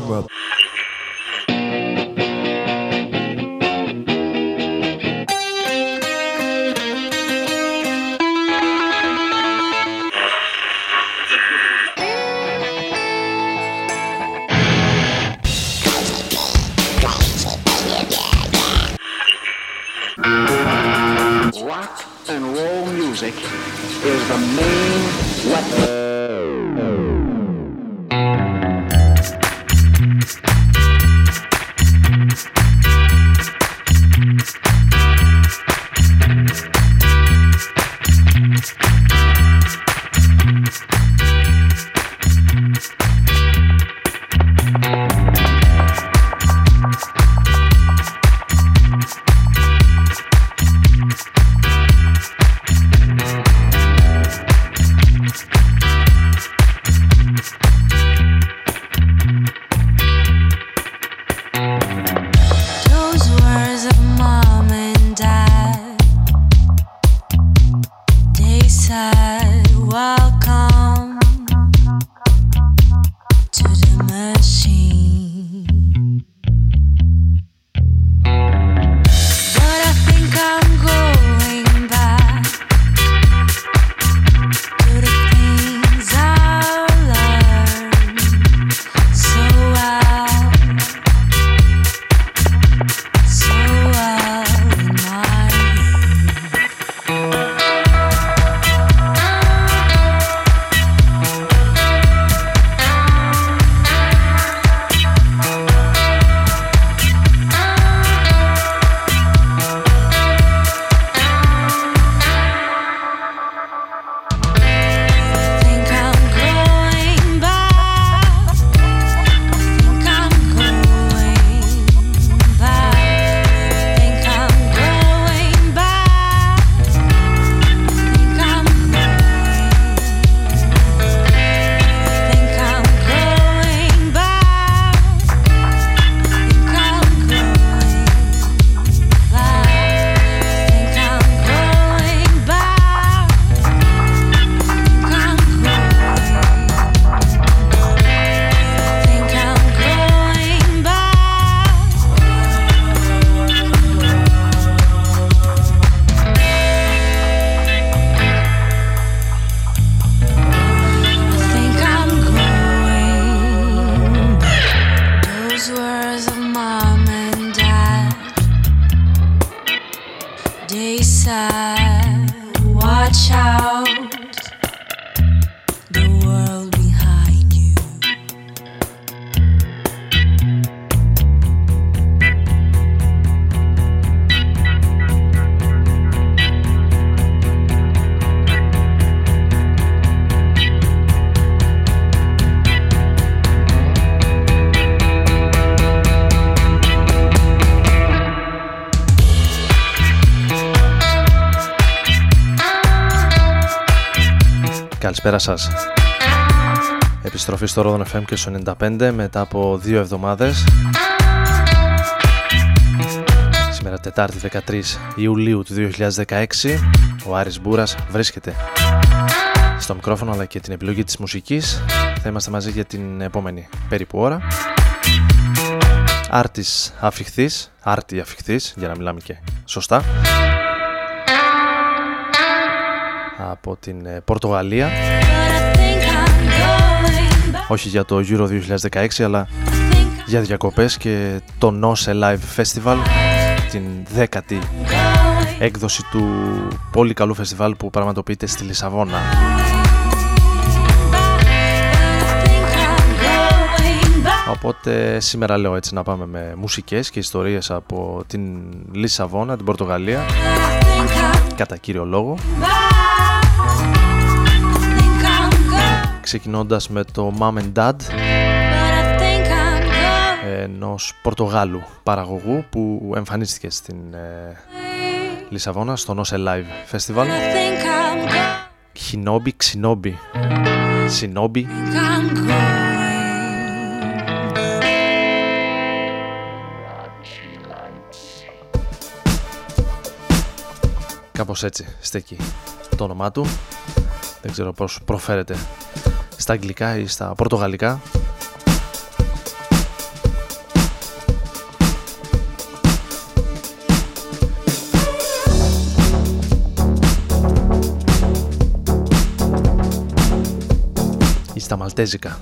genre Καλησπέρα σας. Επιστροφή στο Rodon FM και στο 95 μετά από δύο εβδομάδες. Σήμερα Τετάρτη 13 Ιουλίου του 2016 ο Άρης Μπούρας βρίσκεται στο μικρόφωνο αλλά και την επιλογή της μουσικής. Θα είμαστε μαζί για την επόμενη περίπου ώρα. Άρτης αφιχθής, άρτη αφιχθής για να μιλάμε και σωστά από την ε, Πορτογαλία. Όχι για το Euro 2016 αλλά για διακοπές και το Nose Live Festival την δέκατη έκδοση του πολύ καλού φεστιβάλ που πραγματοποιείται στη Λισαβόνα. Οπότε σήμερα λέω έτσι να πάμε με μουσικές και ιστορίες από την Λισαβόνα, την Πορτογαλία κατά κύριο λόγο ξεκινώντας με το Mom and Dad ενός Πορτογάλου παραγωγού που εμφανίστηκε στην ε, Λισαβόνα στο Nose Live Festival. Χινόμπι, Ξινόμπι Σινόμπι Κάπως έτσι στέκει το όνομά του. Δεν ξέρω πώς προφέρεται στα αγγλικά ή στα πορτογαλικά. ή στα μαλτέζικα.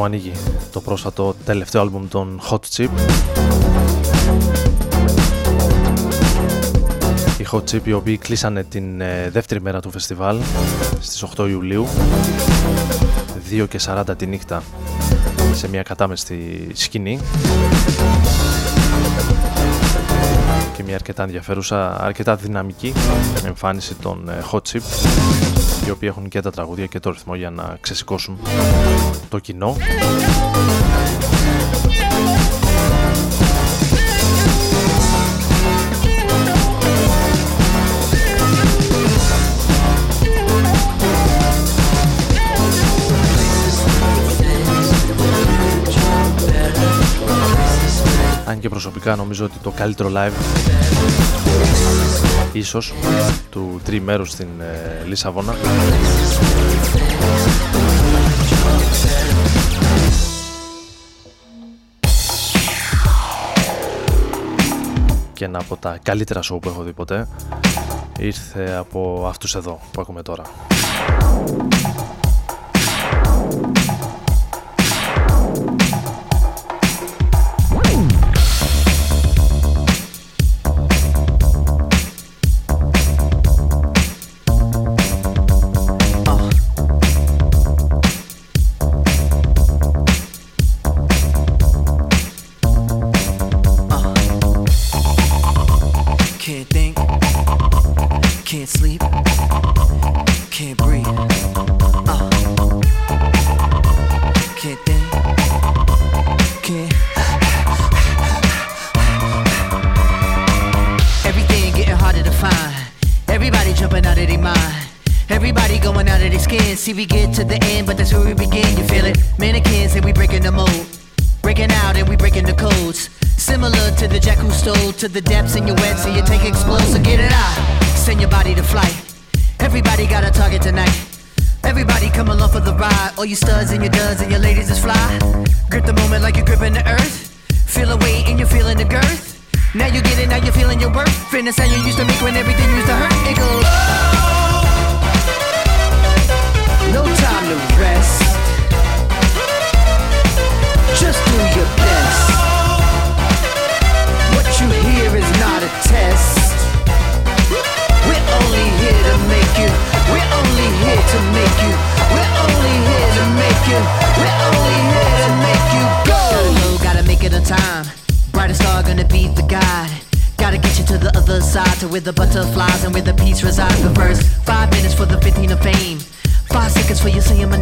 Που ανοίγει το πρόσφατο τελευταίο άλμπουμ των Hot Chip. Οι Hot Chip οι οποίοι κλείσανε την ε, δεύτερη μέρα του φεστιβάλ στις 8 Ιουλίου. 2 και 40 τη νύχτα σε μια κατάμεστη σκηνή. Και μια αρκετά ενδιαφέρουσα, αρκετά δυναμική εμφάνιση των ε, Hot Chip οι οποίοι έχουν και τα τραγούδια και το ρυθμό για να ξεσηκώσουν το κοινό. Αν και προσωπικά νομίζω ότι το καλύτερο live ίσως του τριμέρους στην ε, Λισαβόνα και ένα από τα καλύτερα show που έχω δει ποτέ ήρθε από αυτούς εδώ που ακούμε τώρα.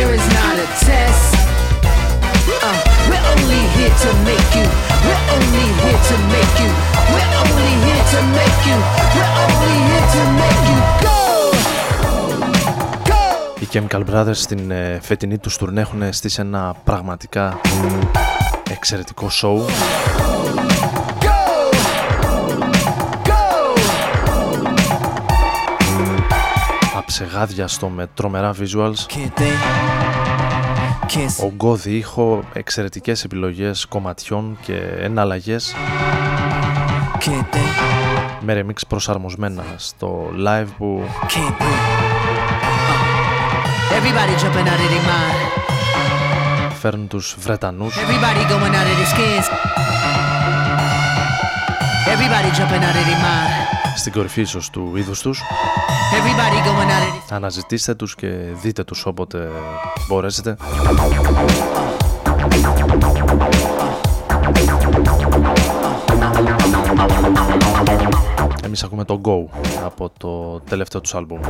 you hear is not a test. Uh, we're only here to make you. We're only here to make you. We're only here to make you. We're only here to make you go. Οι Chemical Brothers στην ε, φετινή τους τουρνέ έχουν στήσει ένα πραγματικά εξαιρετικό show αψεγάδιαστο με τρομερά visuals. Ο Γκώδη ήχο εξαιρετικές επιλογές κομματιών και εναλλαγές. Με remix προσαρμοσμένα στο live που φέρνουν τους Βρετανούς στην κορυφή ίσως του είδους τους. Αναζητήστε τους και δείτε τους όποτε μπορέσετε. Εμείς ακούμε το Go από το τελευταίο τους άλμπουμ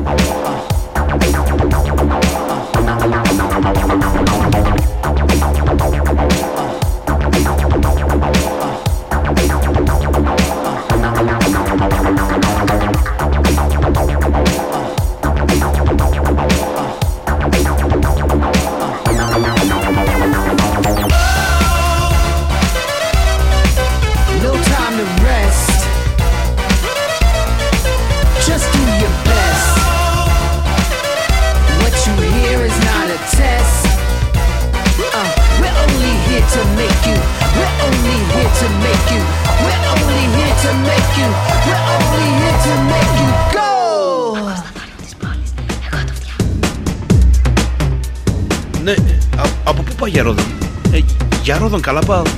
για Ρόδον καλά πάω.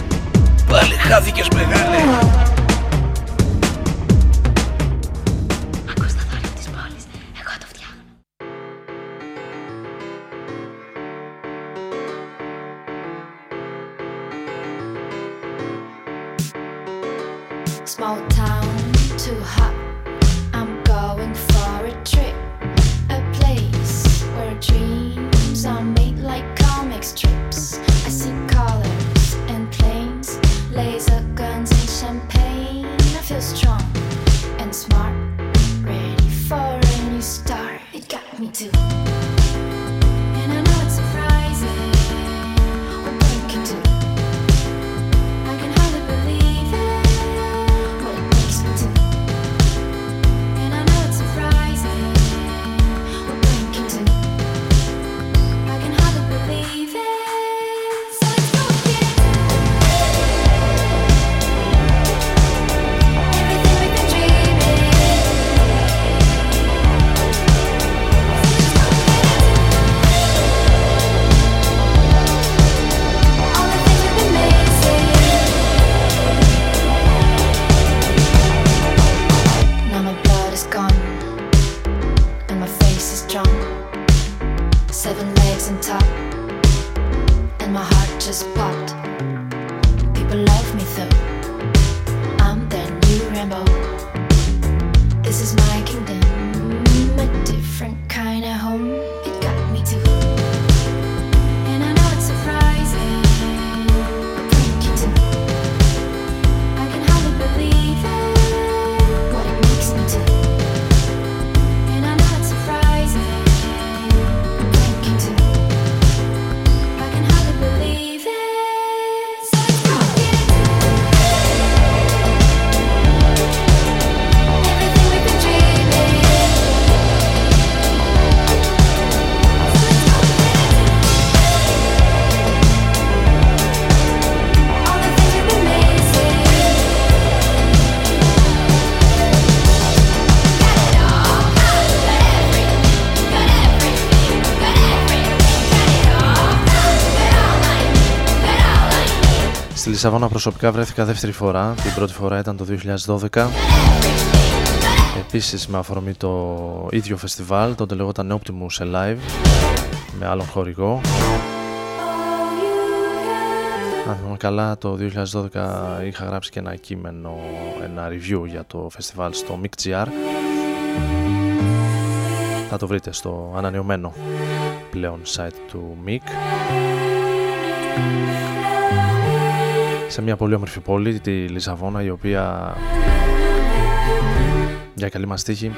Λισαβόνα προσωπικά βρέθηκα δεύτερη φορά. Την πρώτη φορά ήταν το 2012. Επίσης με αφορμή το ίδιο φεστιβάλ, τότε λεγόταν Optimus Alive, με άλλον χορηγό. Αν θυμάμαι καλά, το 2012 είχα γράψει και ένα κείμενο, ένα review για το φεστιβάλ στο MIC.gr. Θα το βρείτε στο ανανεωμένο πλέον site του MIC σε μια πολύ όμορφη πόλη, τη Λισαβόνα, η οποία για καλή μας τύχη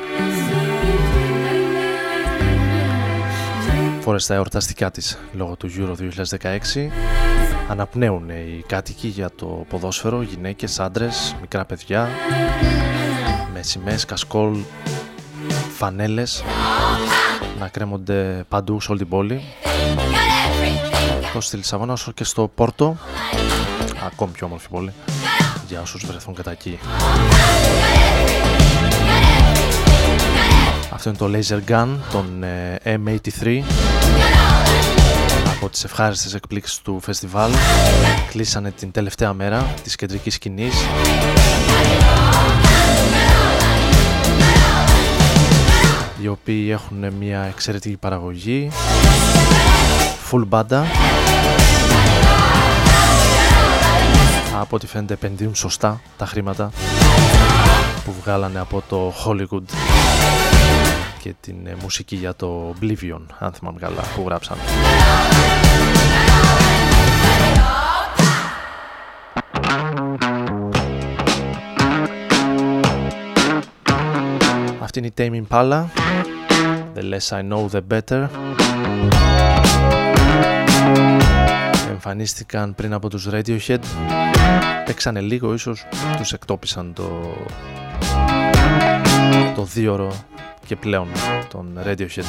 φόρεσε τα εορταστικά της λόγω του Euro 2016 αναπνέουν οι κάτοικοι για το ποδόσφαιρο, γυναίκες, άντρες, μικρά παιδιά με σημαίες, κασκόλ, φανέλες. Να κρέμονται παντού σε όλη την πόλη. Τόσο στη Λισαβόνα όσο και στο Πόρτο ακόμη πιο όμορφη πόλη. Για όσους βρεθούν κατά εκεί. Αυτό είναι το Laser Gun, τον ε, M83. Από τις ευχάριστες εκπλήξεις του φεστιβάλ. Κλείσανε την τελευταία μέρα της κεντρικής σκηνής. Οι οποίοι έχουν μια εξαιρετική παραγωγή. Full banda από ό,τι φαίνεται επενδύουν σωστά τα χρήματα που βγάλανε από το Hollywood και την ε, μουσική για το Oblivion, αν θυμάμαι καλά, που γράψαν. Αυτή είναι η Tame Impala The less I know the better εμφανίστηκαν πριν από τους Radiohead. Παίξανε λίγο ίσως τους εκτόπισαν το το δίωρο και πλέον τον Radiohead.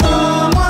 Someone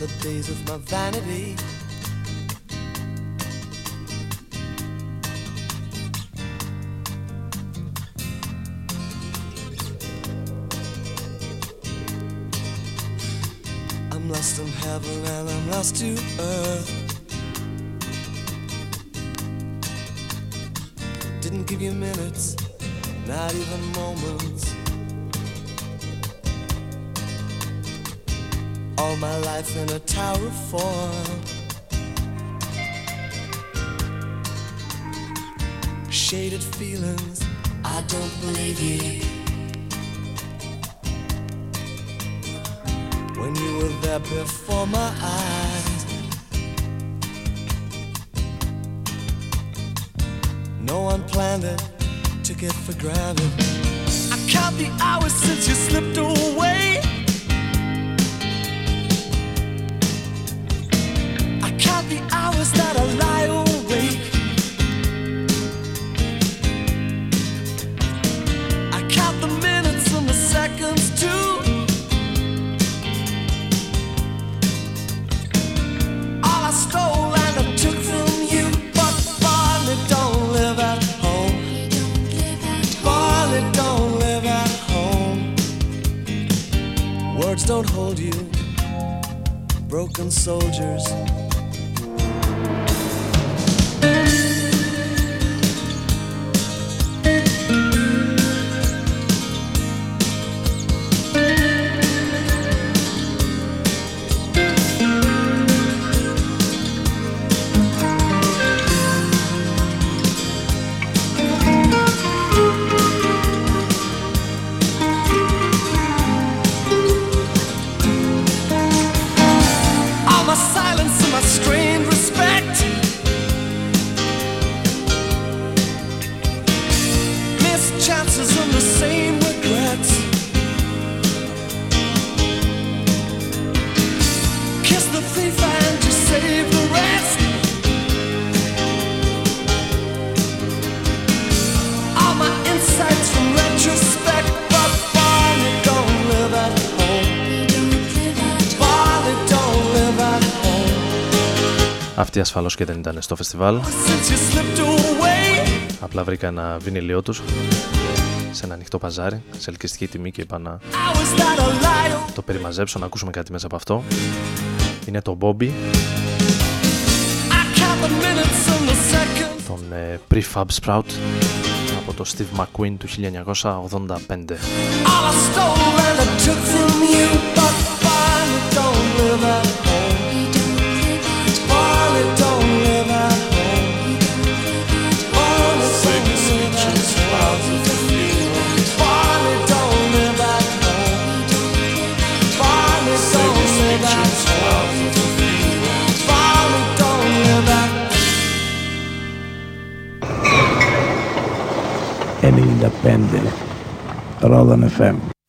the days of my vanity. I'm lost in heaven and I'm lost to earth. Life in a tower of form. Shaded feelings, I don't believe you. When you were there before my eyes. No one planned it, took it for granted. Broken soldiers. Αυτή ασφαλώς και δεν ήταν στο φεστιβάλ. Since you slipped away. Απλά βρήκα ένα βινιλίο τους σε ένα ανοιχτό παζάρι, σε ελκυστική τιμή και είπα να Hours that I lie το περιμαζέψω, να ακούσουμε κάτι μέσα από αυτό. Είναι το Bobby, I count the minutes and the seconds. τον ε, Prefab Sprout από το Steve McQueen του 1985. 95 Ρόδον FM Barney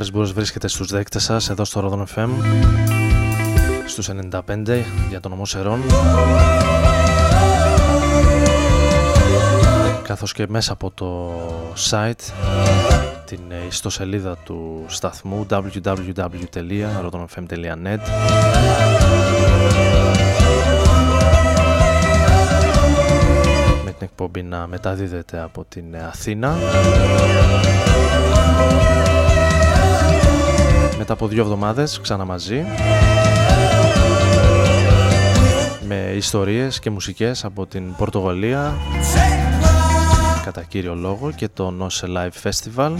Άρης Μπούρος βρίσκεται στους δέκτες σας εδώ στο Rodon FM στους 95 για τον νομό Σερών. Καθώς και μέσα από το site την ιστοσελίδα του σταθμού www.rodonfm.net με την εκπομπή να μεταδίδεται από την Αθήνα μετά από δύο εβδομάδες ξανά μαζί. Με ιστορίες και μουσικές από την Πορτογαλία. Κατά κύριο λόγο και το Nose Live Festival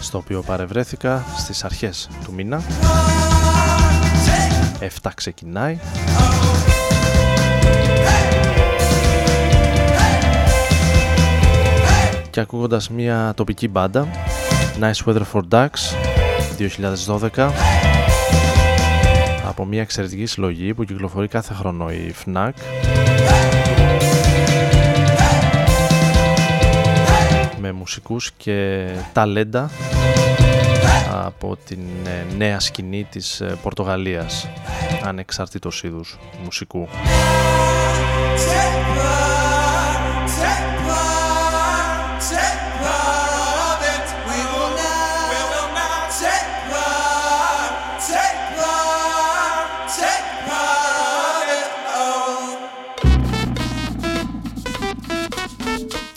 στο οποίο παρευρέθηκα στις αρχές του μήνα. 7 ξεκινάει. Και ακούγοντας μια τοπική μπάντα Nice Weather for Ducks 2012 από μια εξαιρετική συλλογή που κυκλοφορεί κάθε χρόνο η FNAC. Με μουσικούς και ταλέντα από την ε, νέα σκηνή της ε, Πορτογαλίας. Ανεξαρτήτως είδους μουσικού.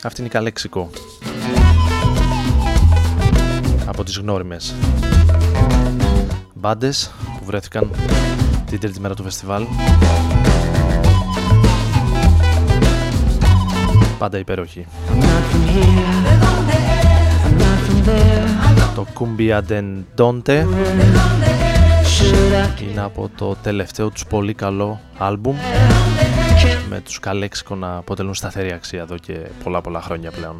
Αυτή είναι η Καλέξικο. Από τις γνώριμες. Μπάντες που βρέθηκαν την τρίτη μέρα του φεστιβάλ. Πάντα υπέροχη. Το Cumbia Den Donte είναι από το τελευταίο τους πολύ καλό άλμπουμ με τους Καλέξικο να αποτελούν σταθερή αξία εδώ και πολλά πολλά χρόνια πλέον.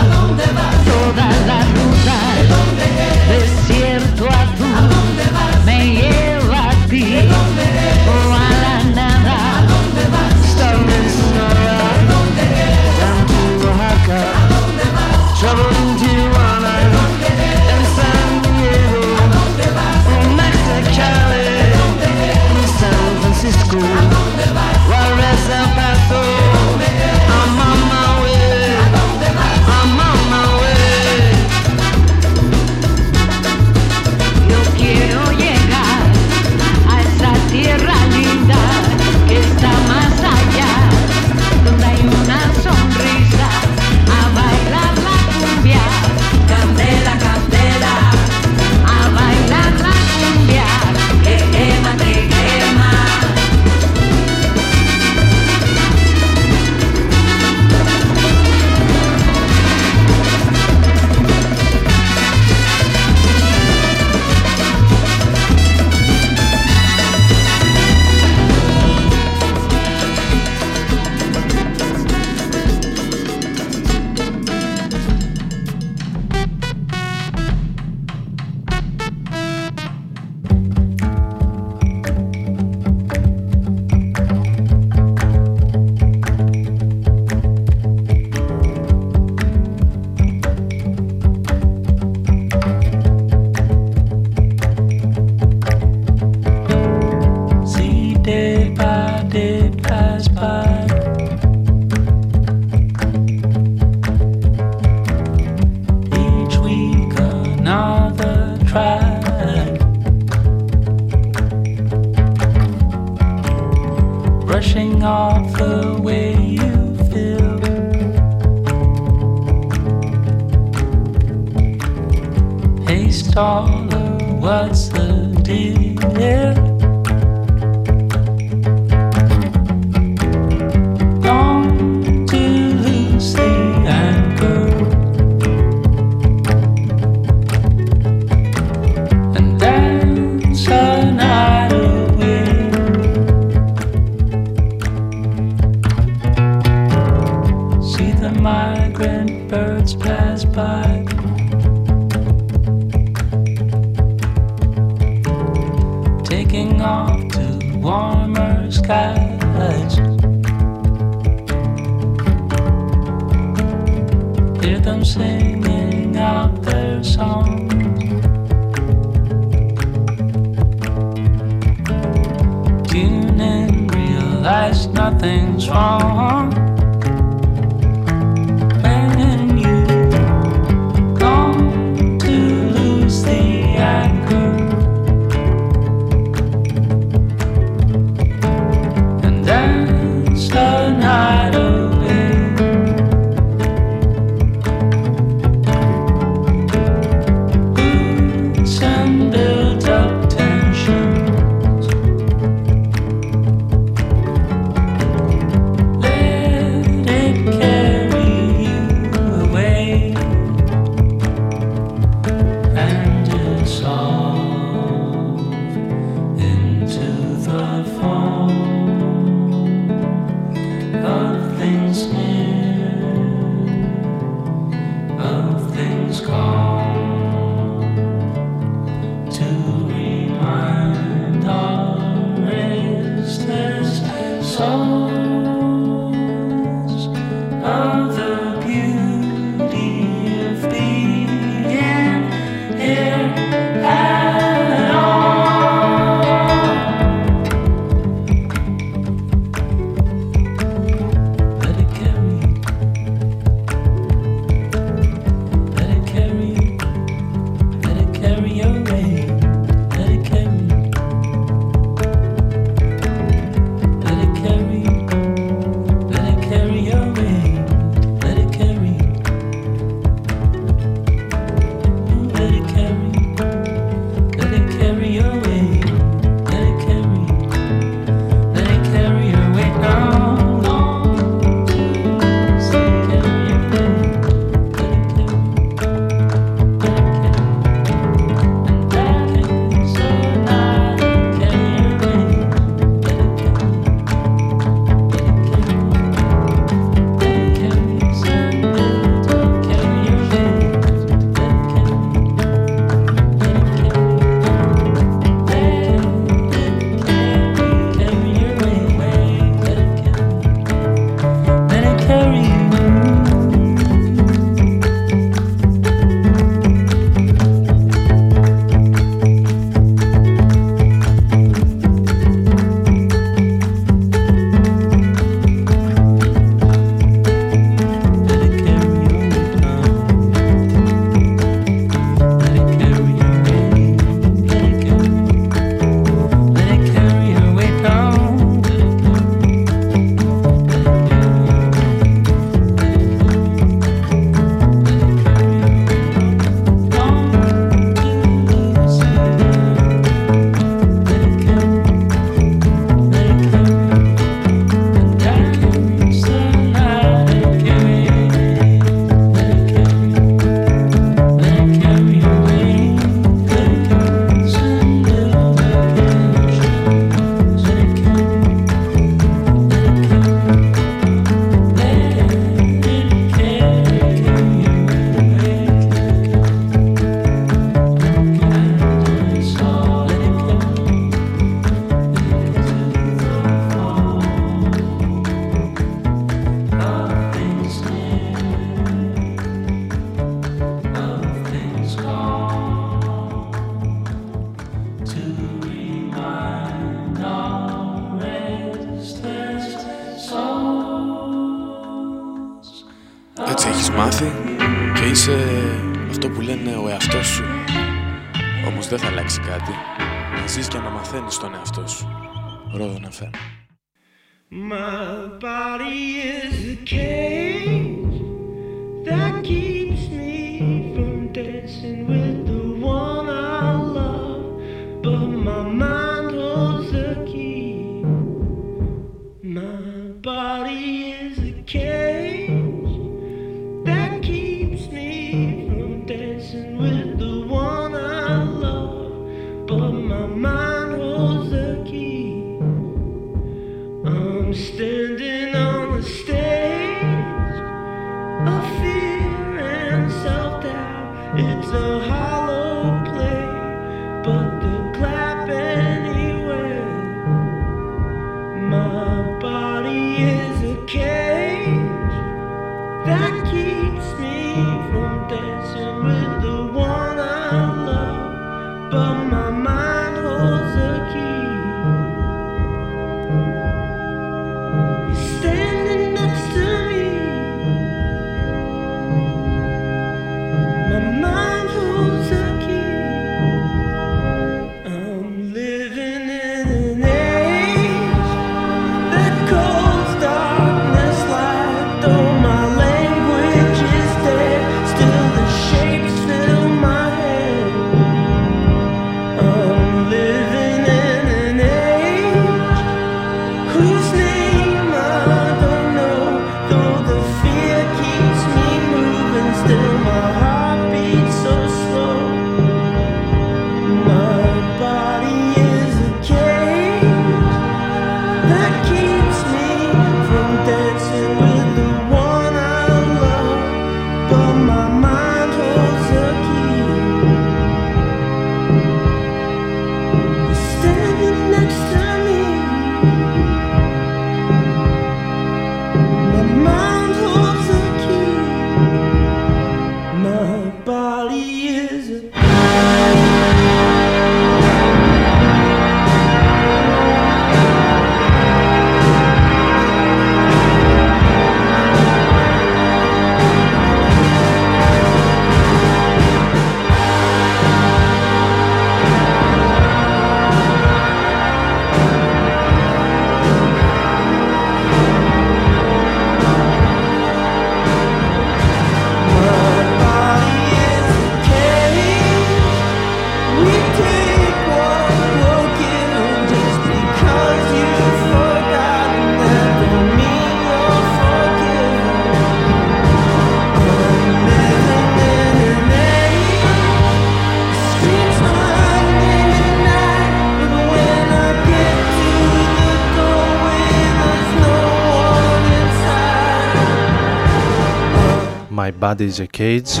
Body is a Cage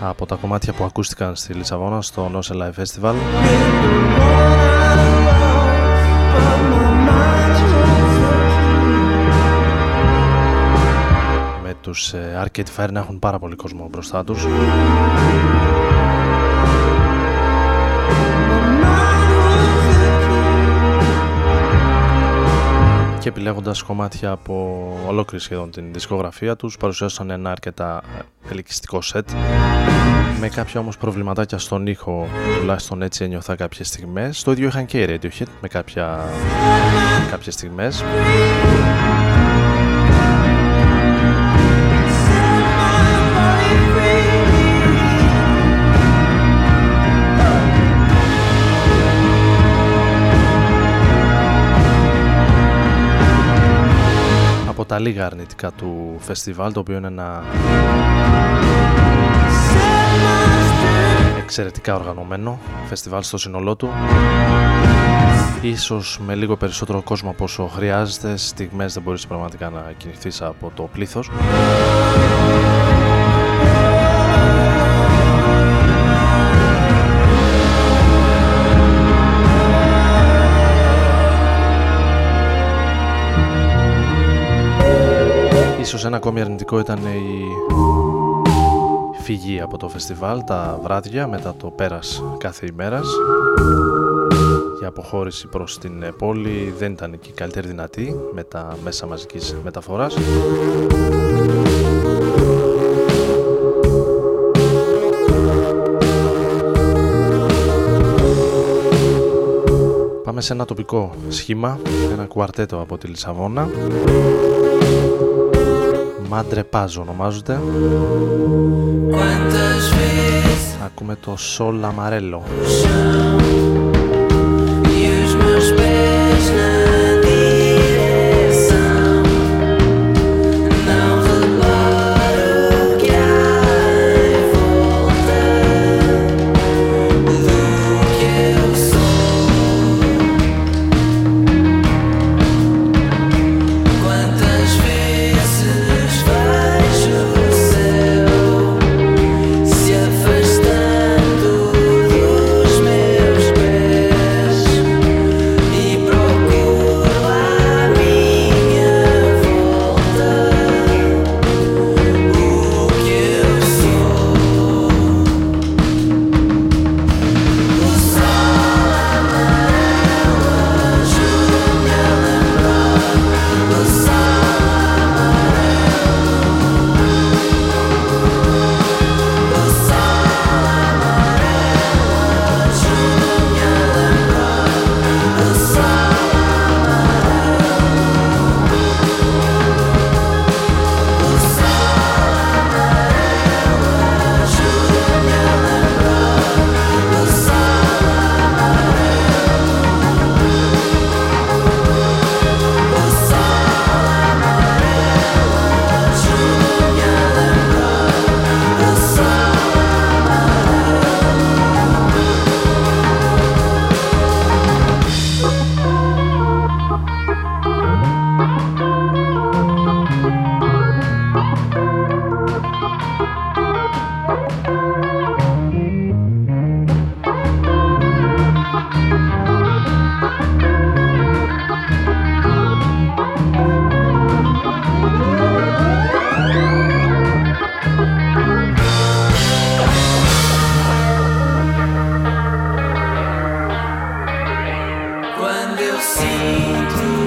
από τα κομμάτια που ακούστηκαν στη Λισαβόνα στο Nose Live Festival με τους ε, Arcade Fire να έχουν πάρα πολύ κόσμο μπροστά τους και επιλέγοντας κομμάτια από ολόκληρη σχεδόν την δισκογραφία τους παρουσιάσαν ένα αρκετά ελκυστικό σετ. Με κάποια όμως προβληματάκια στον ήχο τουλάχιστον έτσι ένιωθα κάποιες στιγμές. Το ίδιο είχαν και οι Radiohead με κάποια, κάποιες στιγμές τα λίγα αρνητικά του φεστιβάλ το οποίο είναι ένα εξαιρετικά οργανωμένο φεστιβάλ στο σύνολό του. Ίσως με λίγο περισσότερο κόσμο από όσο χρειάζεται στιγμές δεν μπορείς πραγματικά να κινηθείς από το πλήθος Ίσως ένα ακόμη αρνητικό ήταν η φυγή από το φεστιβάλ τα βράδια μετά το πέρας κάθε ημέρας η αποχώρηση προς την πόλη δεν ήταν και καλύτερη δυνατή με τα μέσα μαζικής μεταφοράς σε ένα τοπικό σχήμα, ένα κουαρτέτο από τη Λισαβόνα. Μάντρε Πάζ ονομάζονται. Ακούμε το Σολ Αμαρέλο. procura eu sinto.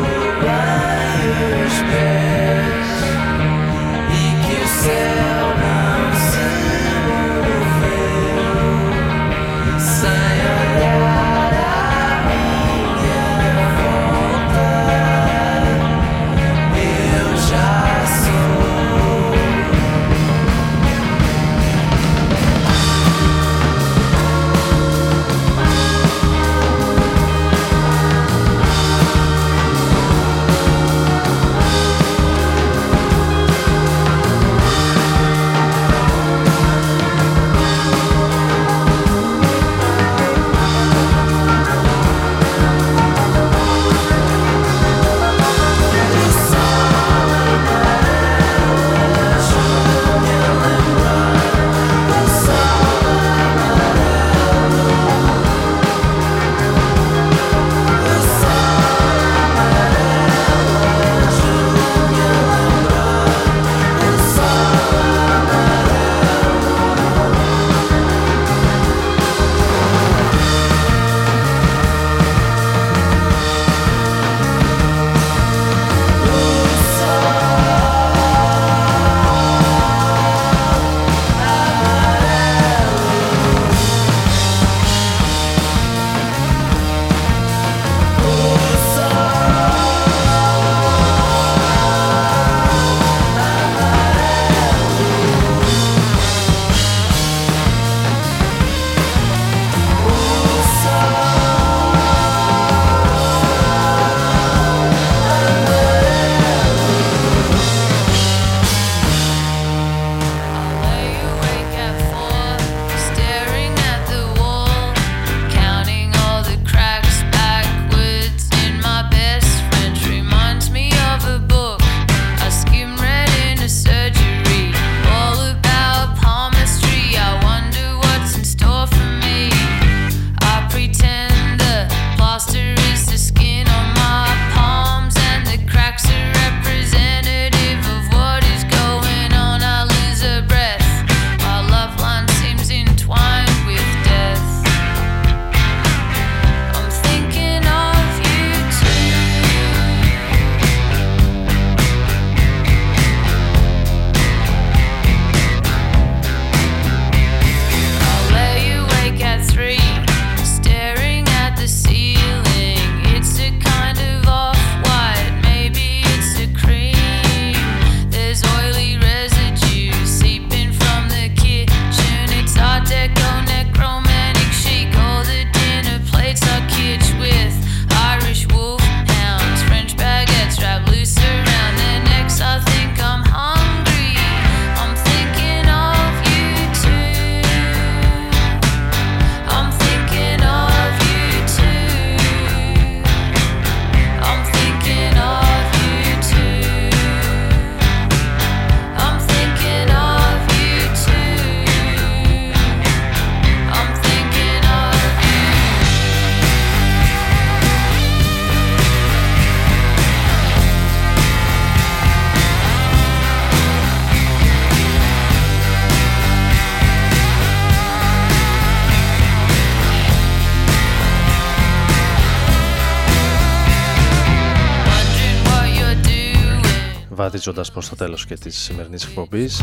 Βαδίζοντας προς το τέλος και της σημερινής εκπομπής.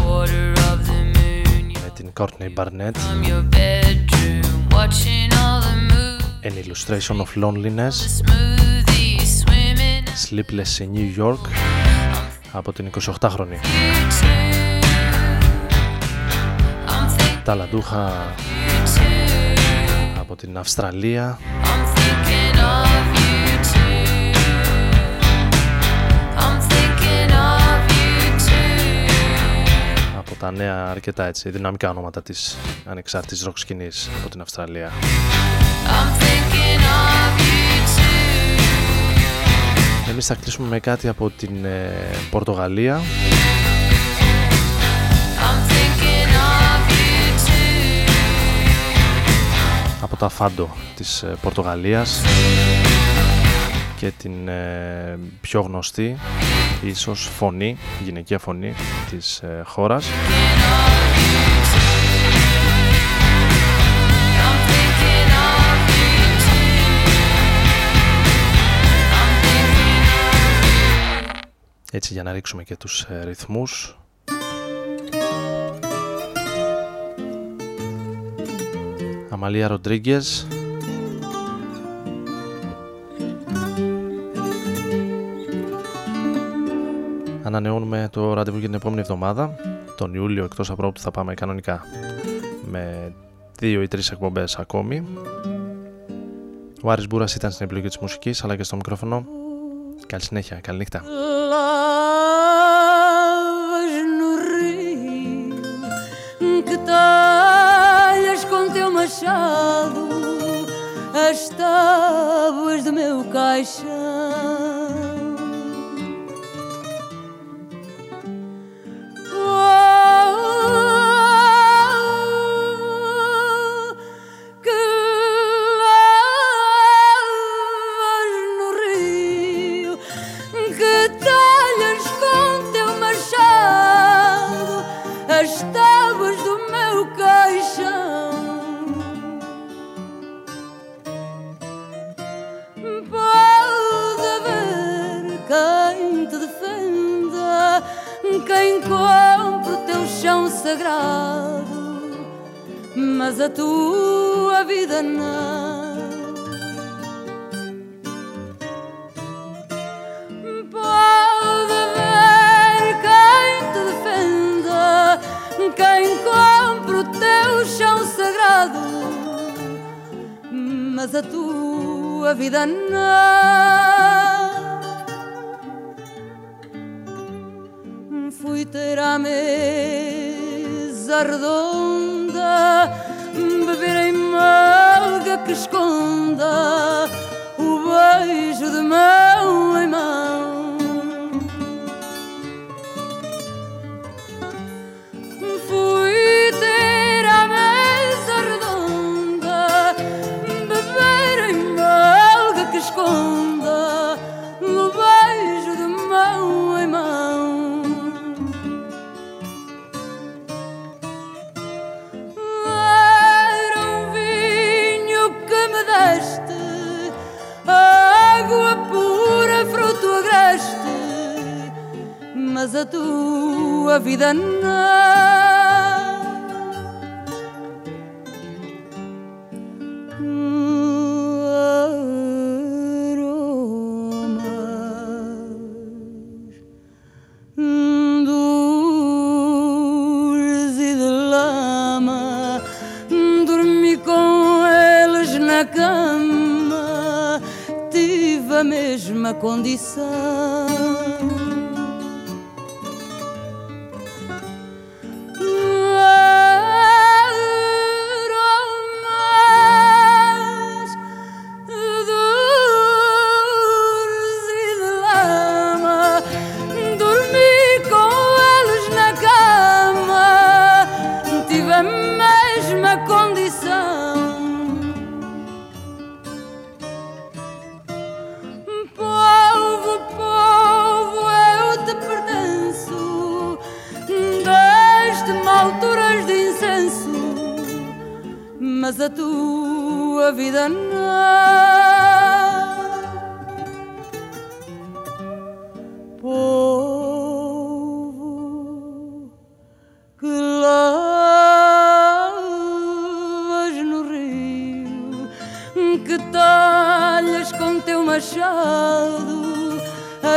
Με την Courtney Barnett. An Illustration of Loneliness. Sleepless in New York. Από την 28χρονη Ταλαντούχα. Από την Αυστραλία τα νέα αρκετά έτσι δυναμικά ονόματα της ανεξάρτητης ροκ σκηνής από την Αυστραλία. Εμείς θα κλείσουμε με κάτι από την ε, Πορτογαλία. Από τα Φάντο της ε, Πορτογαλίας και την ε, πιο γνωστή ίσως φωνή, γυναικεία φωνή της ε, χώρας. Έτσι για να ρίξουμε και τους ε, ρυθμούς. Αμαλία Ροντρίγκες Ανανεώνουμε το ραντεβού για την επόμενη εβδομάδα τον Ιούλιο εκτός από που θα πάμε κανονικά με δύο ή τρεις εκπομπές ακόμη. Ο Άρης Μπούρας ήταν στην επιλογή της μουσικής αλλά και στο μικρόφωνο. Καλή συνέχεια, καλή νύχτα. Machado as tábuas do meu caixão.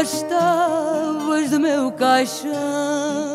Tábuas do meu caixão.